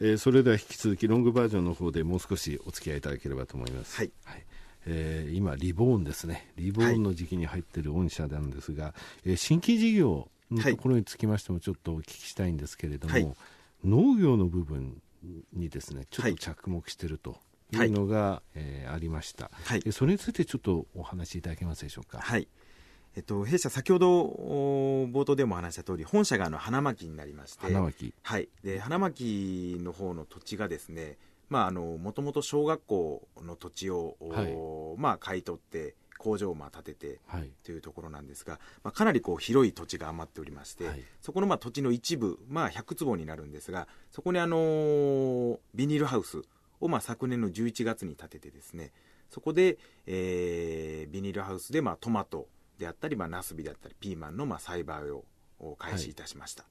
えー、それでは引き続きロングバージョンの方でもう少しお付き合いいただければと思います。はい、はい。えー、今、リボーンですね、リボーンの時期に入っている御社なんですが、はい、えー、新規事業のところにつきましても、ちょっとお聞きしたいんですけれども、はい、農業の部分にですねちょっと着目しているとい。うのが、はい、えー、ありました、はい、それについてちょっとお話しいただけますでしょうか？はいえっと、弊社、先ほど冒頭でも話した通り、本社があの花巻になりまして、花巻。はい、で花巻の方の土地がですね、もともと小学校の土地を、はい、まあ、買い取って、工場をまあ建ててというところなんですが、はい、まあ、かなりこう広い土地が余っておりまして、はい、そこのまあ土地の一部、まあ、100坪になるんですが、そこにあのビニールハウスをまあ昨年の11月に建ててですね、そこで、えー、ビニールハウスでまあトマトであったり、まあ、ナスビであったり、ピーマンのまあ栽培を開始いたしました。はい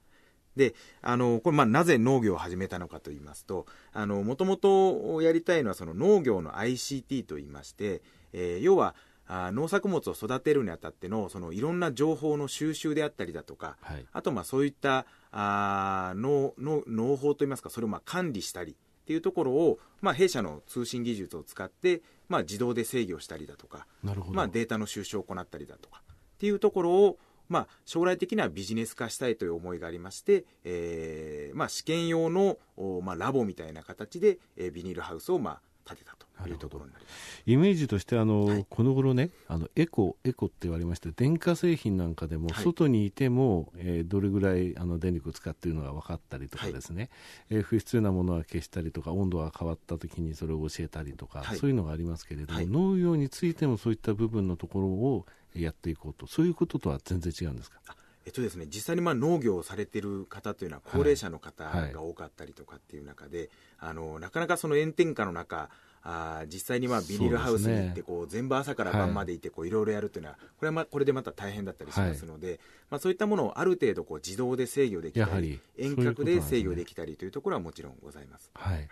で、あの、これ、まあ、なぜ農業を始めたのかと言いますと、あの、もともとやりたいのは、その農業の ICT と言いまして、えー、要は、あ農作物を育てるにあたってのそのいろんな情報の収集であったりだとか、はい、あとまあそういったあ農農農法といいますかそれをまあ管理したりっていうところを、まあ、弊社の通信技術を使って、まあ、自動で制御したりだとかまあ、データの収集を行ったりだとかっていうところを、まあ、将来的にはビジネス化したいという思いがありまして、えーまあ、試験用の、まあ、ラボみたいな形で、えー、ビニールハウスを、まあ、建てたというところになります。イメージとしてあの、はい、この頃ねあのエコエコって言われまして電化製品なんかでも、外にいても、えー、どれぐらいあの電力を使っているのが分かったりとかですね、はい、えー、不必要なものは消したりとか温度が変わった時にそれを教えたりとか、はい、そういうのがありますけれども、農業についてもそういった部分のところをやっていこうと。そういうこととは全然違うんですか？えっとですね、実際にまあ農業をされてる方というのは高齢者の方が多かったりとかっていう中で、はい。はい、あのなかなかその炎天下の中あ実際にまあビニールハウスに行ってこう、全部朝から晩までいてこうい。ろいろやるというのはこれはまこれでまた大変だったりしますので、はい、まあ、そういったものをある程度こう自動で制御できたり遠隔で制御できたりというところはもちろんございます。はい、はい、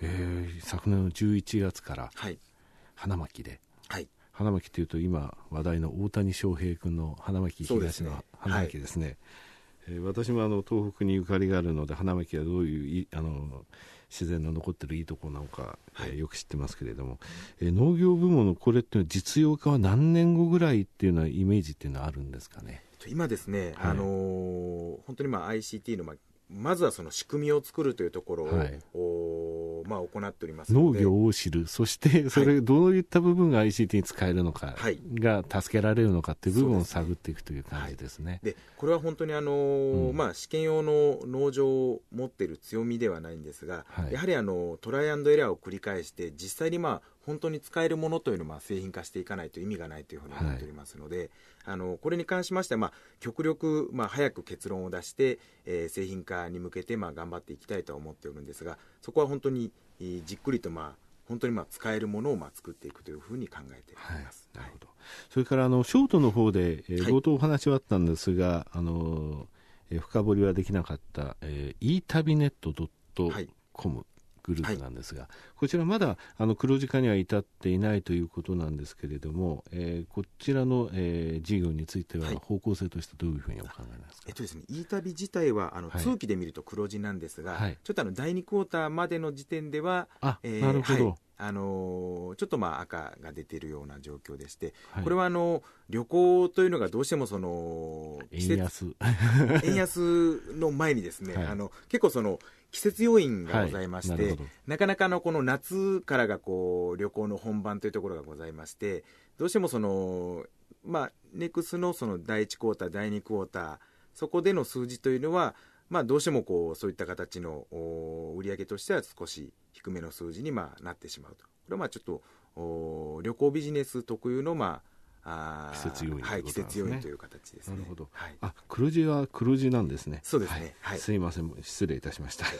えー、昨年の11月から花巻で、はい、花巻というと今話題の大谷翔平君の花巻東の花巻ですね。すね。えー、私もあの東北にゆかりがあるので花巻はどういうあの自然の残ってるいいところなのか、はい、えー、よく知ってますけれども、えー、農業部門のこれって実用化は何年後ぐらいっていうのはイメージっていうのはあるんですかね？今ですね、はい、あのー、本当にまあ ICT のまあまずはその仕組みを作るというところを、はい、まあ、行っております農業を知る、そしてそれ、どういった部分が ICT に使えるのか、が助けられるのかっていう部分を探っていくという感じですね。で、これは本当にあの、うん、まあ、試験用の農場を持っている強みではないんですが、はい、やはりあのトライアンドエラーを繰り返して、実際にまあ本当に使えるものというのをまあ製品化していかないと意味がないというふうに思っておりますので、はい、あのこれに関しましては、まあ、極力、まあ、早く結論を出して、えー、製品化に向けてまあ頑張っていきたいとは思っておるんですが、そこは本当にじっくりと、まあ、本当にまあ使えるものをまあ作っていくというふうに考えております。はい、なるほど。それからあのショートの方で、えー、冒頭お話はあったんですが、はい、あの、えー、深掘りはできなかった、えー、e 旅ネット .com、グループなんですが、はい、こちらまだあの黒字化には至っていないということなんですけれども、えー、こちらの、えー、事業については方向性としてどういうふうにお考えますか、えっとですね、いい旅自体はあの、通期で見ると黒字なんですが、はい、ちょっとあの第2クォーターまでの時点では、あえー、なるほど、あのー、ちょっとまあ赤が出ているような状況でして、はい、これはあの旅行というのがどうしてもその円安。円安の前にですね、はい、あの結構その季節要因がございまして、はい、ななかなかのこの夏からがこう旅行の本番というところがございまして、どうしてもその、まあ、ネクスのその第1クォーター、第2クォーター、そこでの数字というのは、まあ、どうしてもこうそういった形の売上としては少し低めの数字にまあなってしまうと。これはまあちょっと旅行ビジネス特有のまああ季節要因、ね、はい、季節要因という形ですね。なるほど。はい、あ、黒字は黒字なんですね。そうですね。はい。すいません、失礼いたしました。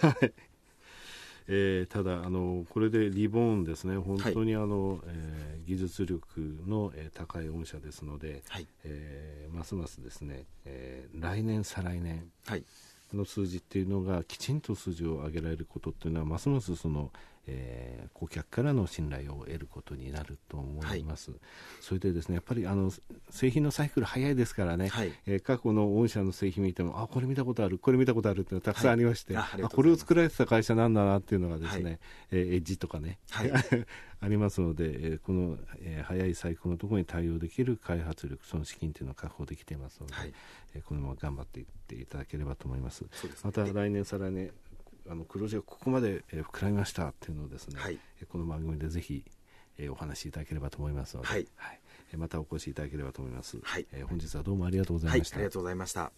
えー、ただあの、これでリボーンですね、本当にあの、はい、えー、技術力の、えー、高い御社ですので、はいえー、ますますですね、えー、来年、再来年、はいの数字っていうのがきちんと数字を上げられることっていうのはますますその、えー、顧客からの信頼を得ることになると思います、はい、それでですねやっぱりあの製品のサイクル早いですからね、はい、えー、過去の御社の製品見てもあこれ見たことあるこれ見たことあるっていうのがたくさんありまして、はい、あこれを作られてた会社なんだなっていうのがですね、はい、えー、エッジとかね、はい、ありますので、えー、この、えー、早いサイクルのところに対応できる開発力その資金というのを確保できていますので、はい、えー、このまま頑張っていっていただければと思います。すね、また来年再来年あの黒字がここまで、えー、膨らみましたっていうのをですね、はい、この番組でぜひ、えー、お話しいただければと思いますので、はい、はい、またお越しいただければと思います、はい。えー、本日はどうもありがとうございました、ありがとうございました